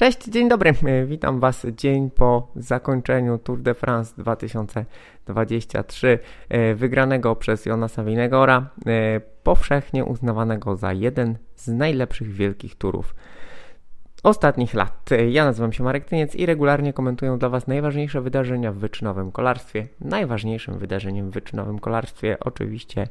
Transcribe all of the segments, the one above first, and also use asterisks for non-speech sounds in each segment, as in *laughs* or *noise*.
Cześć, dzień dobry. E, witam Was dzień po zakończeniu Tour de France 2023, e, wygranego przez Jonasa Winegora, e, powszechnie uznawanego za jeden z najlepszych wielkich turów ostatnich lat. Ja nazywam się Marek Tyniec i regularnie komentuję dla Was najważniejsze wydarzenia w wyczynowym kolarstwie. Najważniejszym wydarzeniem w wyczynowym kolarstwie oczywiście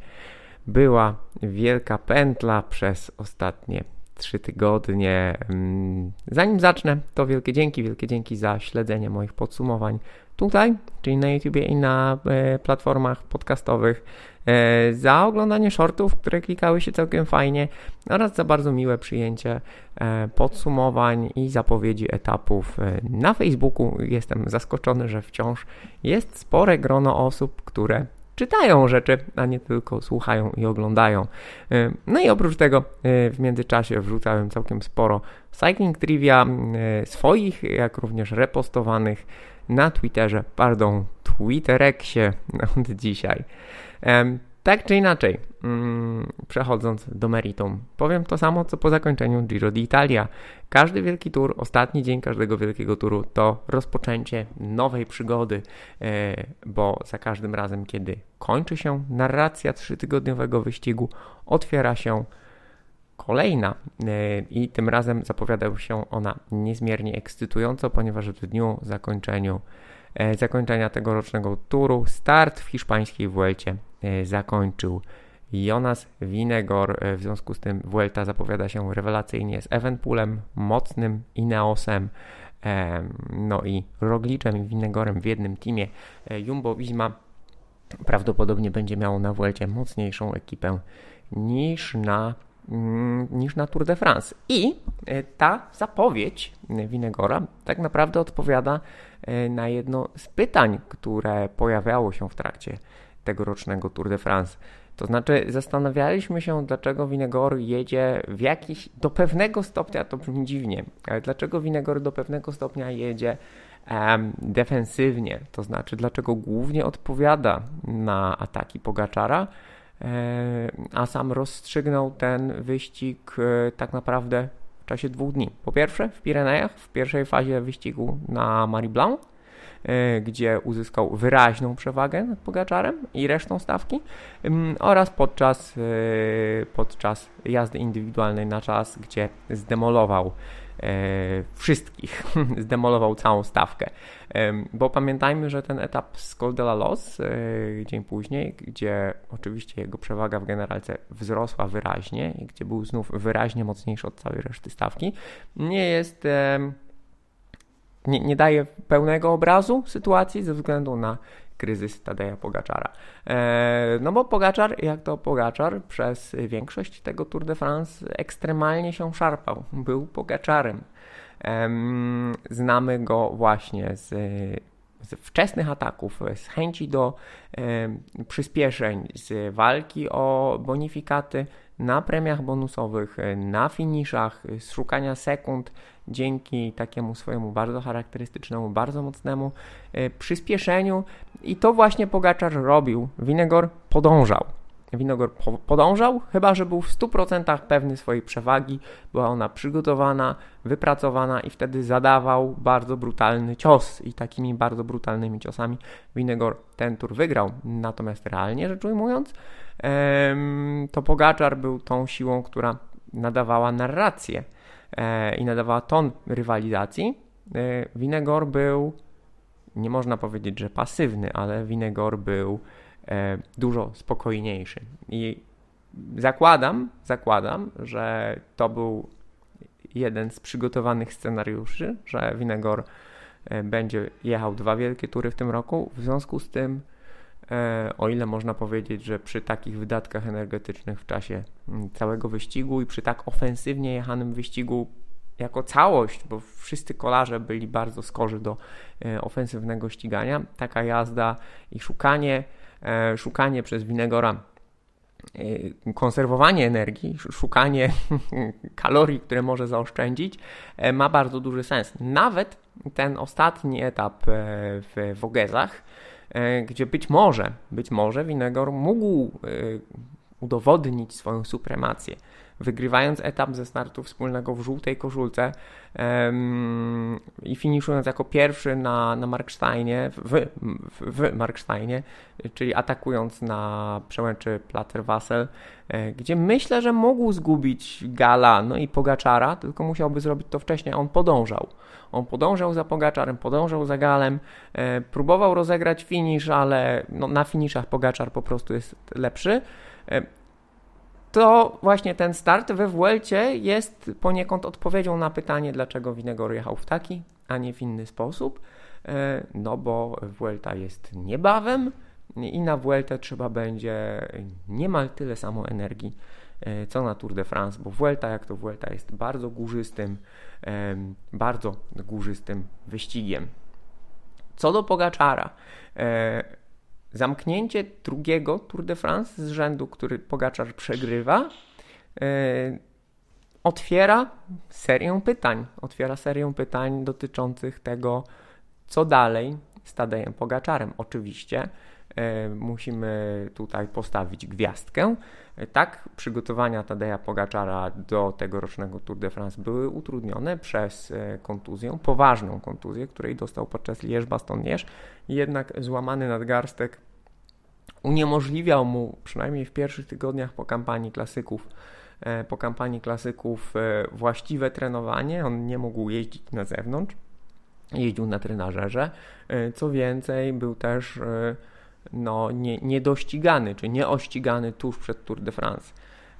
była wielka pętla przez ostatnie trzy tygodnie. Mm, zanim zacznę, to wielkie dzięki, wielkie dzięki za śledzenie moich podsumowań tutaj, czyli na YouTubie i na e, platformach podcastowych, e, za oglądanie shortów, które klikały się całkiem fajnie oraz za bardzo miłe przyjęcie e, podsumowań i zapowiedzi etapów na Facebooku. Jestem zaskoczony, że wciąż jest spore grono osób, które czytają rzeczy, a nie tylko słuchają i oglądają. Y, no i oprócz tego y, w międzyczasie wrzucałem całkiem sporo cycling trivia y, swoich, jak również repostowanych na Twitterze, pardon, Twittereksie od dzisiaj. Tak czy inaczej, mm, przechodząc do meritum, powiem to samo co po zakończeniu Giro d'Italia. Każdy wielki tour, ostatni dzień każdego wielkiego turu to rozpoczęcie nowej przygody, e, bo za każdym razem, kiedy kończy się narracja trzytygodniowego wyścigu, otwiera się kolejna e, i tym razem zapowiada się ona niezmiernie ekscytująco, ponieważ w dniu zakończeniu, zakończenia tegorocznego turu start w hiszpańskiej Vuelcie E, zakończył Jonas Winegor. E, w związku z tym Vuelta zapowiada się rewelacyjnie z Evenpoolem, mocnym Ineosem, e, no i Rogliczem i Winegorem w jednym teamie. Jumbo Visma prawdopodobnie będzie miało na Vuelcie mocniejszą ekipę niż na, mm, niż na Tour de France. I ta zapowiedź Winegora tak naprawdę odpowiada na jedno z pytań, które pojawiało się w trakcie tegorocznego Tour de France. To znaczy, zastanawialiśmy się, dlaczego Winegor jedzie w jakiś, do pewnego stopnia, to brzmi dziwnie, ale dlaczego Winegor do pewnego stopnia jedzie um, defensywnie, to znaczy, dlaczego głównie odpowiada na ataki Pogaczara, e, a sam rozstrzygnął ten wyścig e, tak naprawdę w czasie dwóch dni. Po pierwsze, w Pirenejach, w pierwszej fazie wyścigu na Marie Blanc, E, gdzie uzyskał wyraźną przewagę nad Pogaczarem i resztą stawki oraz podczas, e, podczas jazdy indywidualnej na czas, gdzie zdemolował wszystkich, *laughs* zdemolował całą stawkę. Bo pamiętajmy, że ten etap z Col la Los dzień później, gdzie oczywiście jego przewaga w generalce wzrosła wyraźnie i gdzie był znów wyraźnie mocniejszy od całej reszty stawki, nie jest nie, nie daje pełnego obrazu sytuacji ze względu na kryzys Tadeja Pogaczara. E, no bo Pogaczar, jak to Pogaczar, przez większość tego Tour de France ekstremalnie się szarpał. Był Pogaczarem. Znamy go właśnie z, z, wczesnych ataków, z chęci do przyspieszeń, z walki o bonifikaty na premiach bonusowych, na finiszach, z szukania sekund dzięki takiemu swojemu bardzo charakterystycznemu, bardzo mocnemu e, przyspieszeniu i to właśnie Pogaczar robił. Winegor podążał. Winogor podążał, chyba że był w 100% pewny swojej przewagi, była ona przygotowana, wypracowana i wtedy zadawał bardzo brutalny cios i takimi bardzo brutalnymi ciosami Winegor ten tur wygrał. Natomiast realnie rzecz ujmując, to Pogaczar był tą siłą, która nadawała narrację E, i nadawała ton rywalizacji, e, Winegor był, nie można powiedzieć, że pasywny, ale Winegor był e, dużo spokojniejszy. I zakładam, zakładam, że to był jeden z przygotowanych scenariuszy, że Winegor będzie jechał dwa wielkie tury w tym roku. W związku z tym E, o ile można powiedzieć, że przy takich wydatkach energetycznych w czasie mm, całego wyścigu i przy tak ofensywnie jechanym wyścigu jako całość, bo wszyscy kolarze byli bardzo skorzy do e, ofensywnego ścigania, taka jazda i szukanie, e, szukanie przez Winegora konserwowanie energii, szukanie *laughs* kalorii, które może zaoszczędzić, ma bardzo duży sens. Nawet ten ostatni etap w Wogezach, E, gdzie być może, być może Winegor mógł e, udowodnić swoją supremację wygrywając etap ze startu wspólnego w żółtej koszulce um, i finiszując jako pierwszy na, na Marksteinie, w, w, w Marksteinie, czyli atakując na przełęczy Plater-Wassel, e, gdzie myślę, że mógł zgubić Gala, no i Pogaczara, tylko musiałby zrobić to wcześniej, on podążał. On podążał za Pogaczarem, podążał za Galem, e, próbował rozegrać finisz, ale no, na finiszach Pogaczar po prostu jest lepszy. E, to właśnie ten start we Vuelcie jest poniekąd odpowiedzią na pytanie, dlaczego Winegor jechał w taki, a nie w inny sposób. E, no bo Vuelta jest niebawem i na Vueltę trzeba będzie niemal tyle samo energii, e, co na Tour de France, bo Vuelta jak to Vuelta jest bardzo górzystym, bardzo górzystym wyścigiem. Co do Pogaczara, e, zamknięcie drugiego Tour de France z rzędu, który Pogaczar przegrywa, otwiera serię pytań. Otwiera serię pytań dotyczących tego, co dalej z Tadejem Pogaczarem. Oczywiście e, musimy tutaj postawić gwiazdkę. E, tak, przygotowania Tadeja Pogaczara do tegorocznego Tour de France były utrudnione przez e, kontuzję, poważną kontuzję, której dostał podczas Liège-Bastogne. Jednak złamany nadgarstek uniemożliwiał mu, przynajmniej w pierwszych tygodniach po kampanii klasyków, po kampanii klasyków właściwe trenowanie. On nie mógł jeździć na zewnątrz jeździł na trenażerze. E, co więcej, był też e, no, nie, niedościgany, czy nieościgany tuż przed Tour de France.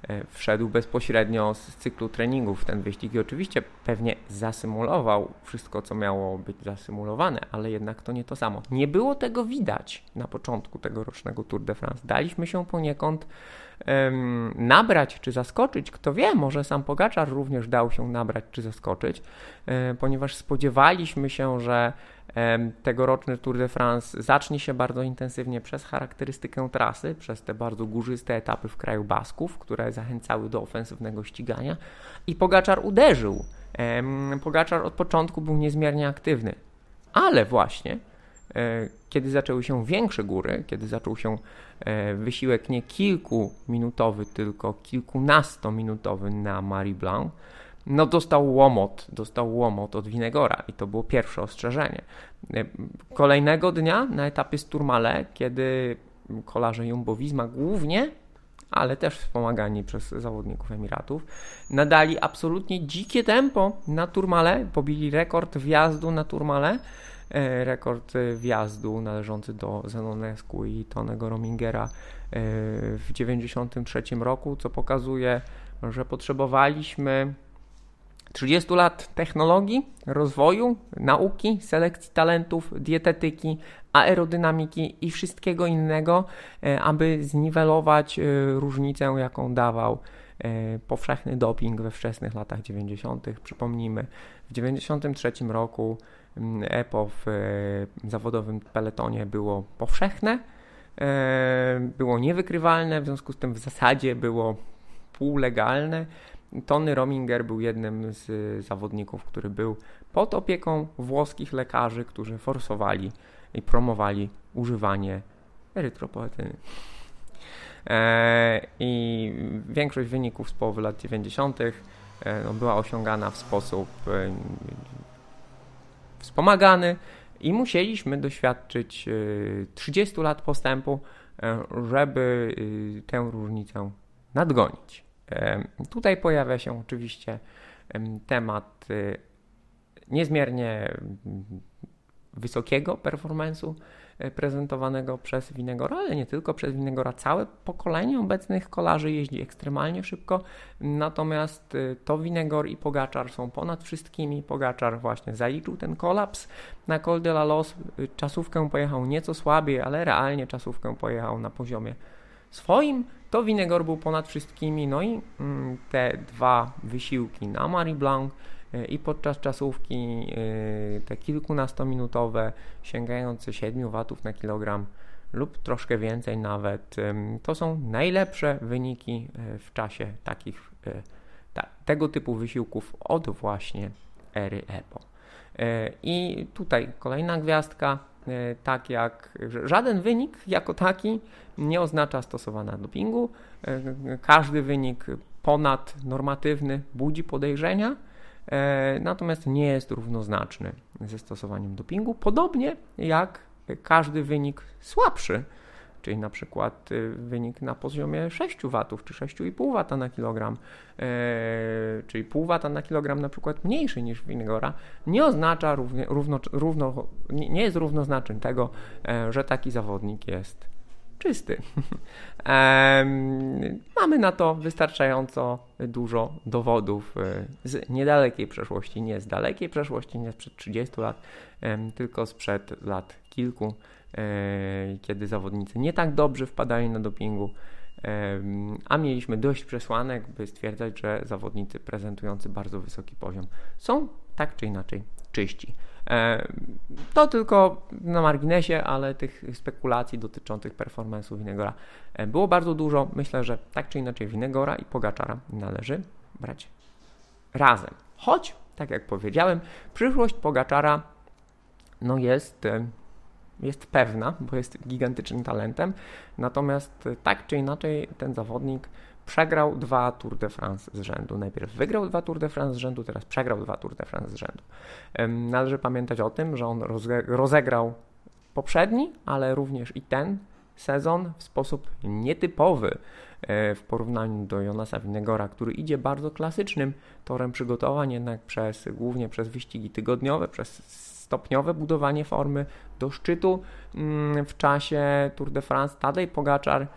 E, wszedł bezpośrednio z cyklu treningów w ten wyścig i oczywiście pewnie zasymulował wszystko, co miało być zasymulowane, ale jednak to nie to samo. Nie było tego widać na początku tegorocznego Tour de France. Daliśmy się poniekąd um, nabrać czy zaskoczyć. Kto wie, może sam Pogaczar również dał się nabrać czy zaskoczyć, um, ponieważ spodziewaliśmy się, że tegoroczny Tour de France zacznie się bardzo intensywnie przez charakterystykę trasy, przez te bardzo górzyste etapy w kraju Basków, które zachęcały do ofensywnego ścigania i Pogaczar uderzył. Pogaczar od początku był niezmiernie aktywny, ale właśnie E, kiedy zaczęły się większe góry, kiedy zaczął się e, wysiłek nie kilkuminutowy, tylko kilkunastominutowy na Marie Blanc, no dostał łomot, dostał łomot od Winegora i to było pierwsze ostrzeżenie. E, kolejnego dnia na etapie Sturmale, kiedy kolarze Jumbo-Visma głównie, ale też wspomagani przez zawodników Emiratów, nadali absolutnie dzikie tempo na Turmale, pobili rekord wjazdu na Turmale, E, rekord wjazdu należący do Zenonesku i Tonego Romingera e, w 1993 roku, co pokazuje, że potrzebowaliśmy 30 lat technologii, rozwoju, nauki, selekcji talentów, dietetyki, aerodynamiki i wszystkiego innego, e, aby zniwelować różnicę, jaką dawał powszechny doping we wczesnych latach 90. Przypomnijmy, w 1993 roku EPO w e, zawodowym peletonie było powszechne, e, było niewykrywalne, w związku z tym w zasadzie było półlegalne. Tony Rominger był jednym z zawodników, który był pod opieką włoskich lekarzy, którzy forsowali i promowali używanie erytropoetyny. E, I większość wyników z połowy lat 90. No, była osiągana w sposób wspomagany i musieliśmy doświadczyć 30 e, lat postępu, e, żeby e, tę różnicę nadgonić. Tutaj pojawia się oczywiście temat niezmiernie wysokiego performance'u E, prezentowanego przez Winegora, ale nie tylko przez Winegora. Całe pokolenie obecnych kolarzy jeździ ekstremalnie szybko, natomiast e, to Winegor i Pogaczar są ponad wszystkimi. Pogaczar właśnie zaliczył ten kolaps na Col de la Los. E, czasówkę pojechał nieco słabiej, ale realnie czasówkę pojechał na poziomie swoim. To Winegor był ponad wszystkimi, no i mm, te dwa wysiłki na Marie Blanc i podczas czasówki y, te kilkunastominutowe sięgające 7 watów na kilogram lub troszkę więcej nawet, to są najlepsze wyniki y, w czasie takich ta, tego typu wysiłków od właśnie ery EPO. I tutaj kolejna gwiazdka, tak jak żaden wynik jako taki nie oznacza stosowania dopingu. Każdy wynik ponadnormatywny, budzi podejrzenia, natomiast nie jest równoznaczny ze stosowaniem dopingu, podobnie jak każdy wynik słabszy czyli na przykład y, wynik na poziomie 6 W czy 6,5 W na kilogram, e, czyli pół W na kilogram na przykład mniejszy niż Winegora, nie oznacza równie, równo, równo, nie jest równoznaczny tego, e, że taki zawodnik jest czysty. *laughs* Mamy na to wystarczająco dużo dowodów e, z niedalekiej przeszłości, nie z dalekiej przeszłości, nie sprzed 30 lat, tylko sprzed lat kilku. E, kiedy zawodnicy nie tak dobrze wpadali na dopingu, e, a mieliśmy dość przesłanek, by stwierdzać, że zawodnicy prezentujący bardzo wysoki poziom są tak czy inaczej czyści. E, to tylko na marginesie, ale tych spekulacji dotyczących performance'u Winegora było bardzo dużo. Myślę, że tak czy inaczej Winegora i Pogaczara należy brać razem. Choć, tak jak powiedziałem, przyszłość Pogaczara no jest jest pewna, bo jest gigantycznym talentem. Natomiast tak czy inaczej ten zawodnik przegrał dwa Tour de France z rzędu. Najpierw wygrał dwa Tour de France z rzędu, teraz przegrał dwa Tour de France z rzędu. Należy pamiętać o tym, że on rozegrał poprzedni, ale również i ten sezon w sposób nietypowy e, w porównaniu do Jonasa Winegora, który idzie bardzo klasycznym torem przygotowań, jednak przez, głównie przez wyścigi tygodniowe, przez stopniowe budowanie formy do szczytu mm, w czasie Tour de France. Tadej Pogaczar e,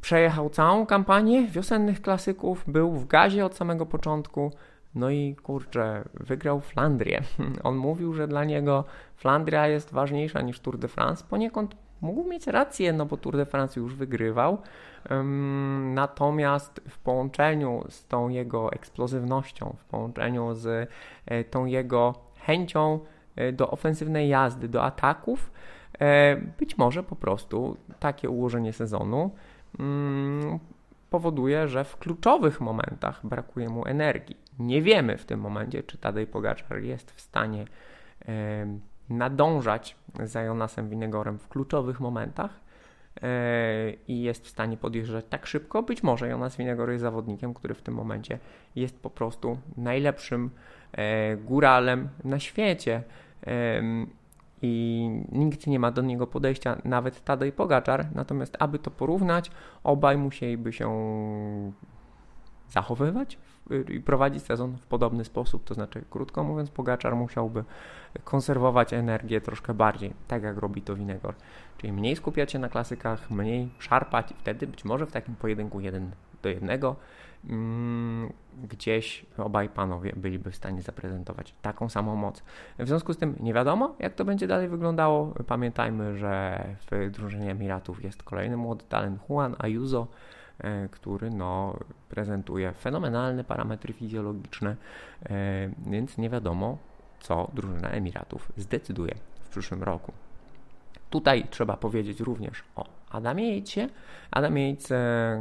przejechał całą kampanię wiosennych klasyków, był w gazie od samego początku. No i kurczę, wygrał Flandrię. *laughs* On mówił, że dla niego Flandria jest ważniejsza niż Tour de France. Poniekąd mógł mieć rację, no bo Tour de France już wygrywał. Natomiast w połączeniu z tą jego eksplozywnością, w połączeniu z e, tą jego chęcią e, do ofensywnej jazdy, do ataków, e, być może po prostu takie ułożenie sezonu mm, powoduje, że w kluczowych momentach brakuje mu energii. Nie wiemy w tym momencie, czy Tadej Pogaczar jest w stanie nadążać za Jonasem Winegorem w kluczowych momentach i jest w stanie podjeżdżać tak szybko. Być może Jonas Winegor jest zawodnikiem, który w tym momencie jest po prostu najlepszym E, góralem na świecie i nikt nie ma do niego podejścia, nawet Tadej Pogaczar. Natomiast, aby to porównać, obaj musieliby się zachowywać i prowadzić sezon w podobny sposób. To znaczy, krótko mówiąc, Pogaczar musiałby konserwować energię troszkę bardziej, tak jak robi to Winegor. Czyli mniej skupiać się na klasykach, mniej szarpać i wtedy być może w takim pojedynku jeden do jednego Mm, gdzieś obaj panowie byliby w stanie zaprezentować taką samą moc. W związku z tym nie wiadomo, jak to będzie dalej wyglądało. Pamiętajmy, że w drużynie Emiratów jest kolejny młody talent Juan Ayuso, e, który no, prezentuje fenomenalne parametry fizjologiczne, e, więc nie wiadomo, co drużyna Emiratów zdecyduje w przyszłym roku. Tutaj trzeba powiedzieć również o Adamie Jejcie. Adam Yates,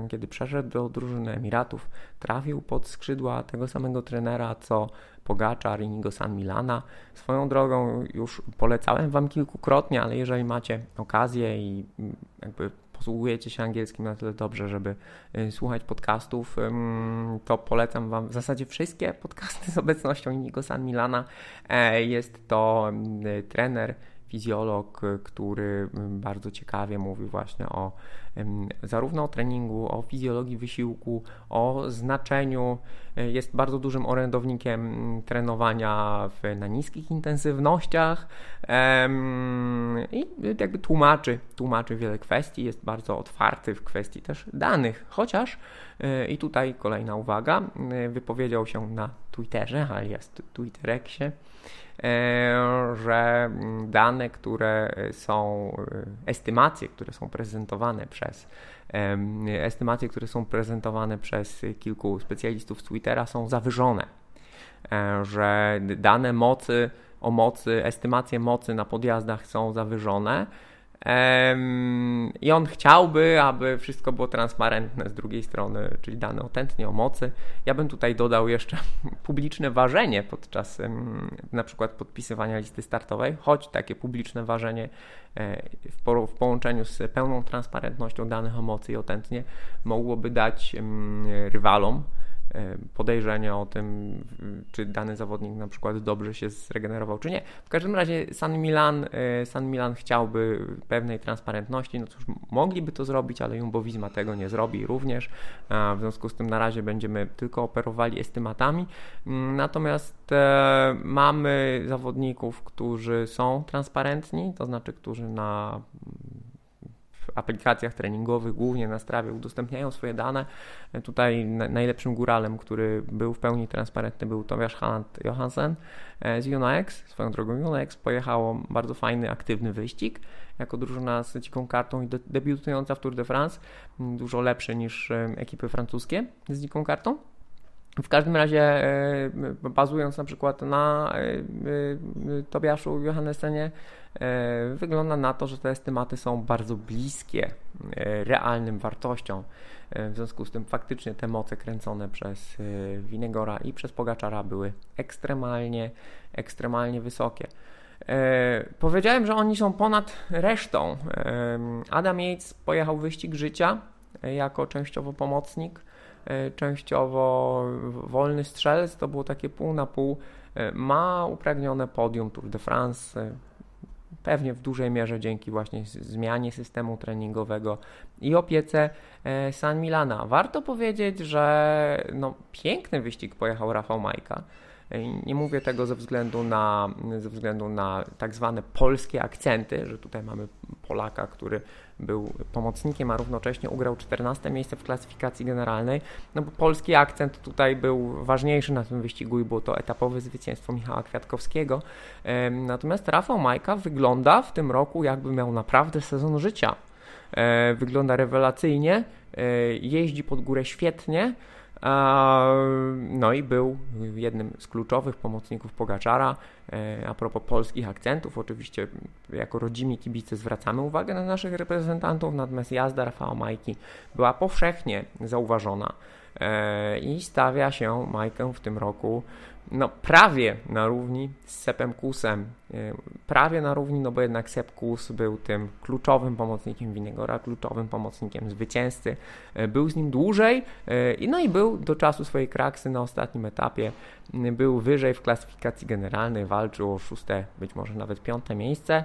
kiedy przeszedł do drużyny Emiratów, trafił pod skrzydła tego samego trenera, co Pogaczar i Nigo San Milana. Swoją drogą już polecałem Wam kilkukrotnie, ale jeżeli macie okazję i mm, jakby posługujecie się angielskim na tyle dobrze, żeby y, słuchać podcastów, to polecam Wam w zasadzie wszystkie podcasty z obecnością Nigo San Milana. E, jest to mm, trener fizjolog, który mm, bardzo ciekawie mówi właśnie o zarówno o treningu, o fizjologii wysiłku, o znaczeniu. E, jest bardzo dużym orędownikiem mm, trenowania w, na niskich intensywnościach i jakby tłumaczy, tłumaczy wiele kwestii, jest bardzo otwarty w kwestii też danych, chociaż i tutaj kolejna uwaga, wypowiedział się na Twitterze, alias Twittereksie, że dane, które są, estymacje, które są prezentowane przez estymacje, które są prezentowane przez kilku specjalistów z Twittera są zawyżone, że dane mocy o mocy, estymacje mocy na podjazdach są zawyżone I on chciałby, aby wszystko było transparentne z drugiej strony, czyli dane autentnie o mocy. Ja bym tutaj dodał jeszcze *laughs* publiczne ważenie podczas na przykład podpisywania listy startowej, choć takie publiczne ważenie e, w, połączeniu z pełną transparentnością danych o mocy i autentnie mogłoby dać rywalom podejrzenia o tym, czy dany zawodnik na przykład dobrze się zregenerował, czy nie. W każdym razie San Milan, e, San Milan chciałby pewnej transparentności, no cóż, mogliby to zrobić, ale Jumbo Visma tego nie zrobi również. W związku z tym na razie będziemy tylko operowali estymatami. Mm, natomiast e, mamy zawodników, którzy są transparentni, to znaczy, którzy na aplikacjach treningowych, głównie na Strawie, udostępniają swoje dane. Tutaj najlepszym góralem, który był w pełni transparentny, był Tobiasz Hand Johansen e, z UNOX. Swoją drogą UNOX pojechało bardzo fajny, aktywny wyścig jako drużyna z dziką kartą i debiutująca w Tour de France, dużo lepszy niż e, ekipy francuskie z dziką kartą. W każdym razie, e, bazując na przykład na Tobiaszu Johannessenie, wygląda na to, że te estymaty są bardzo bliskie e, realnym wartościom. E, w związku z tym faktycznie te moce kręcone przez Winegora i przez Pogaczara były ekstremalnie, ekstremalnie wysokie. powiedziałem, że oni są ponad resztą. Adam Yates pojechał wyścig życia jako częściowo pomocnik, częściowo wolny strzelec, to było takie pół na pół. Ma upragnione podium Tour de France, Pewnie w dużej mierze dzięki właśnie zmianie systemu treningowego i opiece e, San Milana. Warto powiedzieć, że no, piękny wyścig pojechał Rafał Majka. Nie mówię tego ze względu na, ze względu na tak zwane polskie akcenty, że tutaj mamy Polaka, który był pomocnikiem, a równocześnie ugrał 14 miejsce w klasyfikacji generalnej. No bo polski akcent tutaj był ważniejszy na tym wyścigu i było to etapowe zwycięstwo Michała Kwiatkowskiego. Natomiast Rafał Majka wygląda w tym roku jakby miał naprawdę sezon życia. E, wygląda rewelacyjnie, e, jeździ pod górę świetnie. No i był jednym z kluczowych pomocników Pogaczara. E, a propos polskich akcentów, oczywiście jako rodzimi kibice zwracamy uwagę na naszych reprezentantów, natomiast jazda Rafała Majki była powszechnie zauważona e, i stawia się Majkę w tym roku no prawie na równi z Sepem Kusem. E, prawie na równi, no bo jednak Sep Kus był tym kluczowym pomocnikiem Winegora, kluczowym pomocnikiem zwycięzcy. E, był z nim dłużej, e, no i był do czasu swojej kraksy na ostatnim etapie. Był wyżej w klasyfikacji generalnej, walczył o szóste, być może nawet piąte miejsce.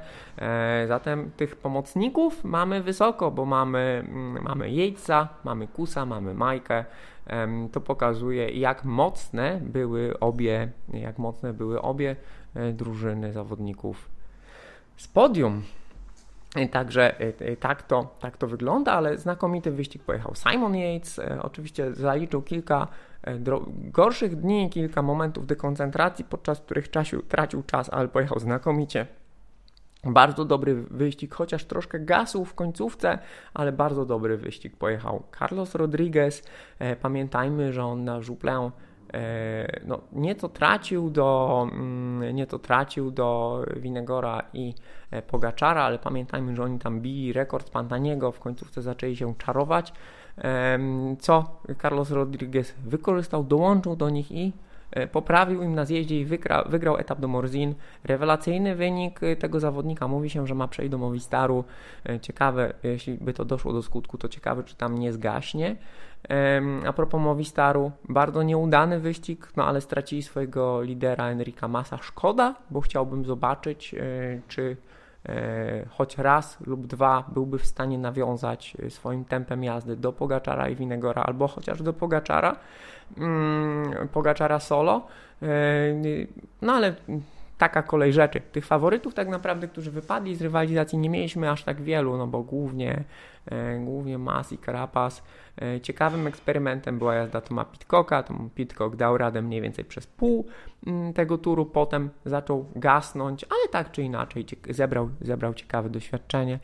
Zatem tych pomocników mamy wysoko, bo mamy, mm, mamy Jejca, mamy Kusa, mamy Majkę to pokazuje, jak mocne były obie, jak mocne były obie drużyny zawodników z podium. Także e, e, tak to, tak to wygląda, ale znakomity wyścig pojechał Simon Yates. Oczywiście zaliczył kilka gorszych dni, kilka momentów dekoncentracji, podczas których tracił czas, ale pojechał znakomicie. Bardzo dobry wyścig, chociaż troszkę gasł w końcówce, ale bardzo dobry wyścig pojechał Carlos Rodriguez. E, pamiętajmy, że on na Żuplę e, no, nieco tracił do mm, nieco tracił do Winegora i e, Pogaczara, ale pamiętajmy, że oni tam bili rekord Pantaniego, w końcówce zaczęli się czarować, co Carlos Rodriguez wykorzystał, dołączył do nich i E, poprawił im na zjeździe i wygrał, wygrał etap do Morzin. Rewelacyjny wynik e, tego zawodnika. Mówi się, że ma przejść do Movistaru. E, ciekawe, jeśli by to doszło do skutku, to ciekawe, czy tam nie zgaśnie. A propos Movistaru, bardzo nieudany wyścig, no ale stracili swojego lidera Enrika Massa. Szkoda, bo chciałbym zobaczyć, czy choć raz lub dwa byłby w stanie nawiązać swoim tempem jazdy do Pogaczara i Winegora, albo chociaż do Pogaczara. Mm, Pogaczara solo. E, no ale taka kolej rzeczy. Tych faworytów tak naprawdę, którzy wypadli z rywalizacji nie mieliśmy aż tak wielu, no bo głównie głównie Mas i Carapaz. Ciekawym eksperymentem była jazda Toma Pitcocka. Tom Pitcock dał radę mniej więcej przez pół mm, tego turu, potem zaczął gasnąć, ale tak czy inaczej zebrał, zebrał ciekawe doświadczenie.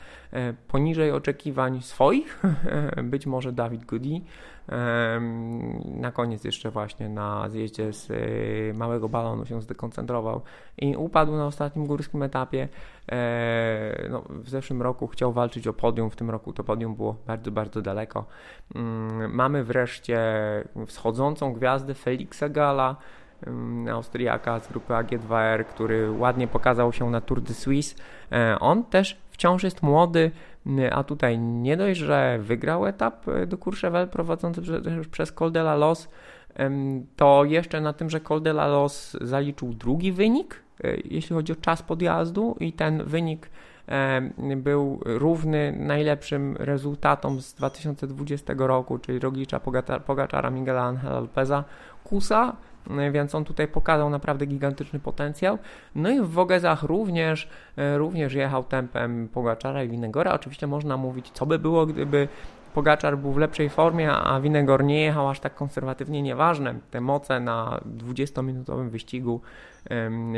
Poniżej oczekiwań swoich, *laughs* być może Dawid Goody, na koniec jeszcze właśnie na zjeździe z małego balonu się zdekoncentrował i upadł na ostatnim górskim etapie. E, no, w zeszłym roku chciał walczyć o podium, w tym roku to podium było bardzo, bardzo daleko. Mm, mamy wreszcie wschodzącą gwiazdę Felixa Gala, Austriaka z grupy AG2R, który ładnie pokazał się na Tour de Suisse. E, on też wciąż jest młody, a tutaj nie dość, że wygrał etap e, do Courchevel prowadzący przez Col de la Los, to jeszcze na tym, że Col de la Los zaliczył drugi wynik, e, jeśli chodzi o czas podjazdu i ten wynik był równy najlepszym rezultatom z 2020 roku, czyli Roglicza, Pogaczara, Miguela Angela Lopeza, Kusa, no więc on tutaj pokazał naprawdę gigantyczny potencjał. No i w Wogezach również, e, również jechał tempem Pogaczara i Winegora. Oczywiście można mówić, co by było, gdyby Pogaczar był w lepszej formie, a Winegor nie jechał aż tak konserwatywnie, nieważne. Te moce na 20-minutowym wyścigu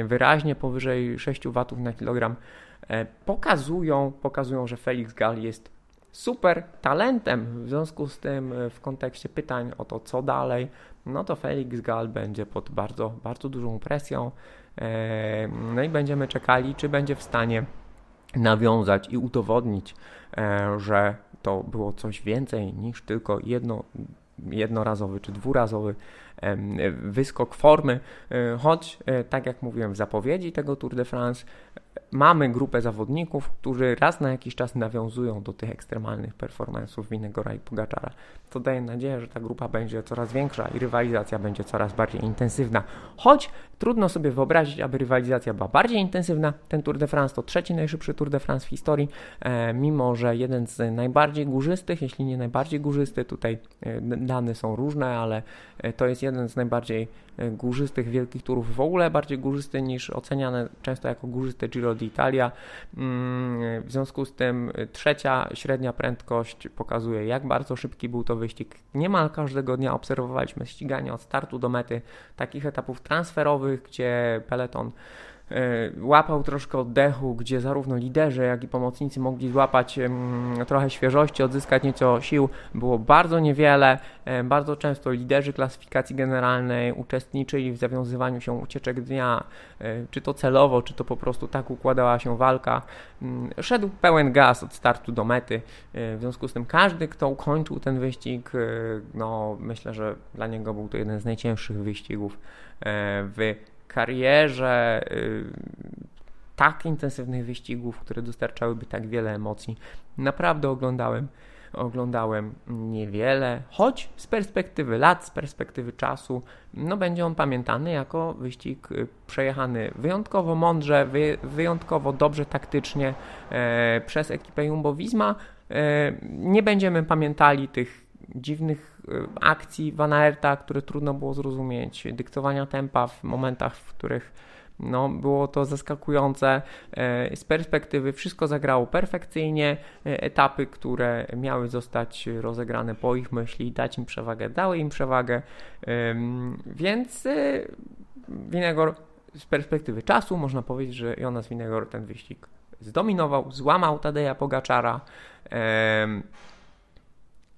wyraźnie powyżej 6 watów na kilogram e, pokazują, pokazują, że Felix Gal jest super talentem. W związku z tym, e, w kontekście pytań o to, co dalej, no to Felix Gal będzie pod bardzo, bardzo dużą presją. E, no i będziemy czekali, czy będzie w stanie nawiązać i udowodnić, e, że to było coś więcej niż tylko jedno, jednorazowy czy dwurazowy wyskok formy, choć tak jak mówiłem w zapowiedzi tego Tour de France, mamy grupę zawodników, którzy raz na jakiś czas nawiązują do tych ekstremalnych performance'ów Winegora i Pogaczara. To daje nadzieję, że ta grupa będzie coraz większa i rywalizacja będzie coraz bardziej intensywna. Choć trudno sobie wyobrazić, aby rywalizacja była bardziej intensywna. Ten Tour de France to trzeci najszybszy Tour de France w historii, e, mimo że jeden z najbardziej górzystych, jeśli nie najbardziej górzysty, tutaj e, dane są różne, ale e, to jest jeden z najbardziej górzystych wielkich turów w ogóle, bardziej górzysty niż oceniane często jako górzysty Giro d'Italia. Mm, w związku z tym trzecia średnia prędkość pokazuje, jak bardzo szybki był to wyścig. Niemal każdego dnia obserwowaliśmy ściganie od startu do mety takich etapów transferowych, gdzie peloton E, łapał troszkę oddechu, gdzie zarówno liderzy, jak i pomocnicy mogli złapać trochę świeżości, odzyskać nieco sił. Było bardzo niewiele. E, bardzo często liderzy klasyfikacji generalnej uczestniczyli w zawiązywaniu się ucieczek dnia, e, czy to celowo, czy to po prostu tak układała się walka. Mm, szedł pełen gaz od startu do mety. W związku z tym każdy, kto ukończył ten wyścig, no myślę, że dla niego był to jeden z najcięższych wyścigów w karierze y, tak intensywnych wyścigów, które dostarczałyby tak wiele emocji. Naprawdę oglądałem, oglądałem niewiele, choć z perspektywy lat, z perspektywy czasu, no będzie on pamiętany jako wyścig y, przejechany wyjątkowo mądrze, wyjątkowo dobrze taktycznie e, przez ekipę Jumbo-Visma. E, nie będziemy pamiętali tych dziwnych y, akcji Van Aerta, które trudno było zrozumieć, dyktowania tempa w momentach, w których no, było to zaskakujące. E, z perspektywy wszystko zagrało perfekcyjnie. E, etapy, które miały zostać rozegrane po ich myśli, dać im przewagę, dały im przewagę. Więc e, Winegor z perspektywy czasu można powiedzieć, że Jonas Winegor ten wyścig zdominował, złamał Tadeja Pogaczara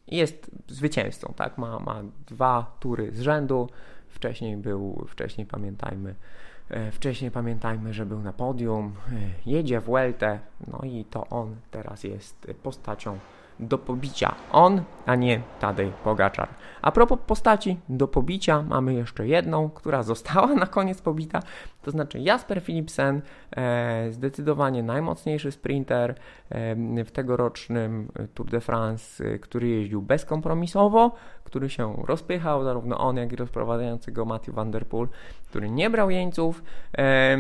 jest zwycięzcą, tak? Ma, ma dwa tury z rzędu. Wcześniej był, wcześniej pamiętajmy, e, wcześniej pamiętajmy, że był na podium, e, jedzie w Weltę, no i to on teraz jest postacią do pobicia. On, a nie Tadej Pogaczar. A propos postaci do pobicia, mamy jeszcze jedną, która została *laughs* na koniec pobita, to znaczy Jasper Philipsen, e, zdecydowanie najmocniejszy sprinter e, w tegorocznym Tour de France, e, który jeździł bezkompromisowo, który się rozpychał, zarówno on, jak i rozprowadzający go Matthew Van Der Poel, który nie brał jeńców, e,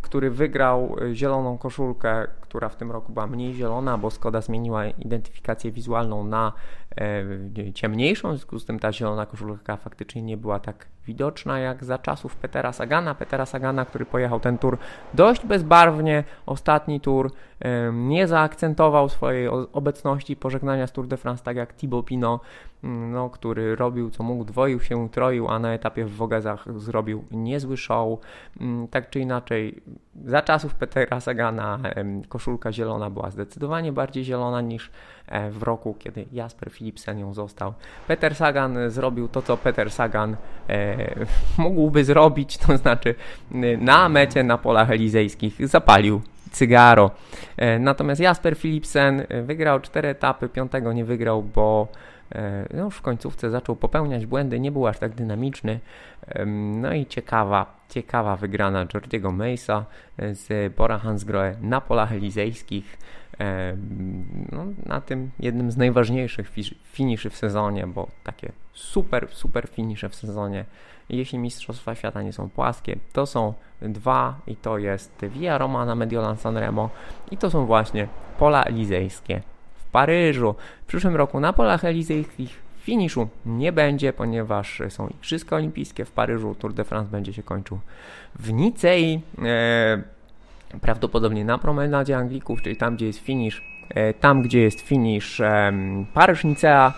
który wygrał zieloną koszulkę, która w tym roku była mniej zielona, bo Skoda zmieniła identyfikację wizualną na e, ciemniejszą, w związku z tym ta zielona koszulka faktycznie nie była tak widoczna jak za czasów Petera Sagana. Petera Sagana, który pojechał ten tour dość bezbarwnie. Ostatni tour nie zaakcentował swojej obecności pożegnania z Tour de France, tak jak Thibaut Pinot, mm, no, który robił co mógł, dwoił się, troił, a na etapie w Wogezach zrobił niezły show. Mm, tak czy inaczej, za czasów Petera Sagana koszulka zielona była zdecydowanie bardziej zielona niż e, w roku, kiedy Jasper Philipsen ją został. Peter Sagan zrobił to, co Peter Sagan e, *laughs* mógłby zrobić, to znaczy na mecie na polach elizejskich zapalił cygaro. E, natomiast Jasper Philipsen wygrał cztery etapy, piątego nie wygrał, bo no, w końcówce zaczął popełniać błędy, nie był aż tak dynamiczny. No i ciekawa, ciekawa wygrana Georgiego Mesa z Bora Hansgrohe na polach elizejskich. No, na tym jednym z najważniejszych finiszy w sezonie, bo takie super, super finisze w sezonie jeśli Mistrzostwa Świata nie są płaskie. To są dwa i to jest Via Romana Mediolan Sanremo i to są właśnie pola elizejskie w Paryżu. W przyszłym roku na polach elizejskich finiszu nie będzie, ponieważ są Igrzyska Olimpijskie w Paryżu. Tour de France będzie się kończył w Nicei. E, prawdopodobnie na promenadzie Anglików, czyli tam, gdzie jest finisz, e, tam, gdzie jest finisz e, Paryż-Nicea,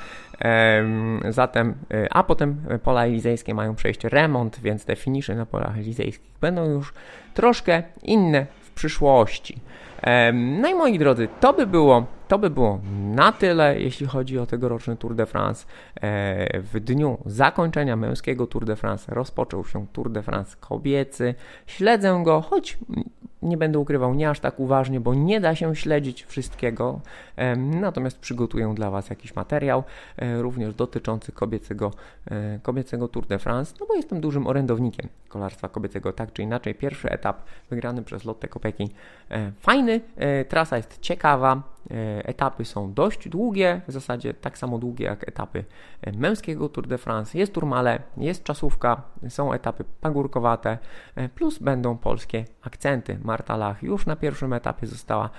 Zatem, e, a potem pola elizejskie mają przejść remont, więc te finisze na polach elizejskich będą już troszkę inne w przyszłości. No i moi drodzy, to by było, to by było na tyle, jeśli chodzi o tegoroczny Tour de France. E, w dniu zakończenia męskiego Tour de France rozpoczął się Tour de France kobiecy. Śledzę go, choć nie będę ukrywał, nie aż tak uważnie, bo nie da się śledzić wszystkiego. Natomiast przygotuję dla Was jakiś materiał, e, również dotyczący kobiecego, e, kobiecego Tour de France, no bo jestem dużym orędownikiem kolarstwa kobiecego, tak czy inaczej. Pierwszy etap wygrany przez Lotte Kopecky. E, fajny, trasa jest ciekawa, etapy są dość długie, w zasadzie tak samo długie jak etapy męskiego Tour de France. Jest turmale, jest czasówka, są etapy pagórkowate, plus będą polskie akcenty. Marta Lach już na pierwszym etapie została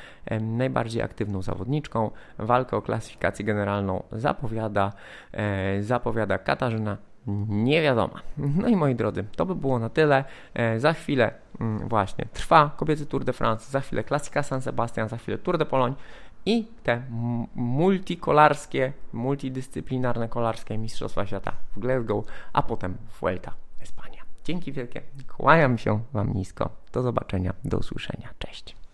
najbardziej aktywną zawodniczką. Walkę o klasyfikację generalną zapowiada, e, zapowiada Katarzyna niewiadoma. No i moi drodzy, to by było na tyle. E, za chwilę właśnie trwa kobiecy Tour de France, za chwilę klasyka San Sebastian, za chwilę Tour de Pologne i te multikolarskie, multidyscyplinarne kolarskie Mistrzostwa Świata w Glasgow, a potem Vuelta Espania. Dzięki wielkie. Kłaniam się Wam nisko. Do zobaczenia, do usłyszenia. Cześć.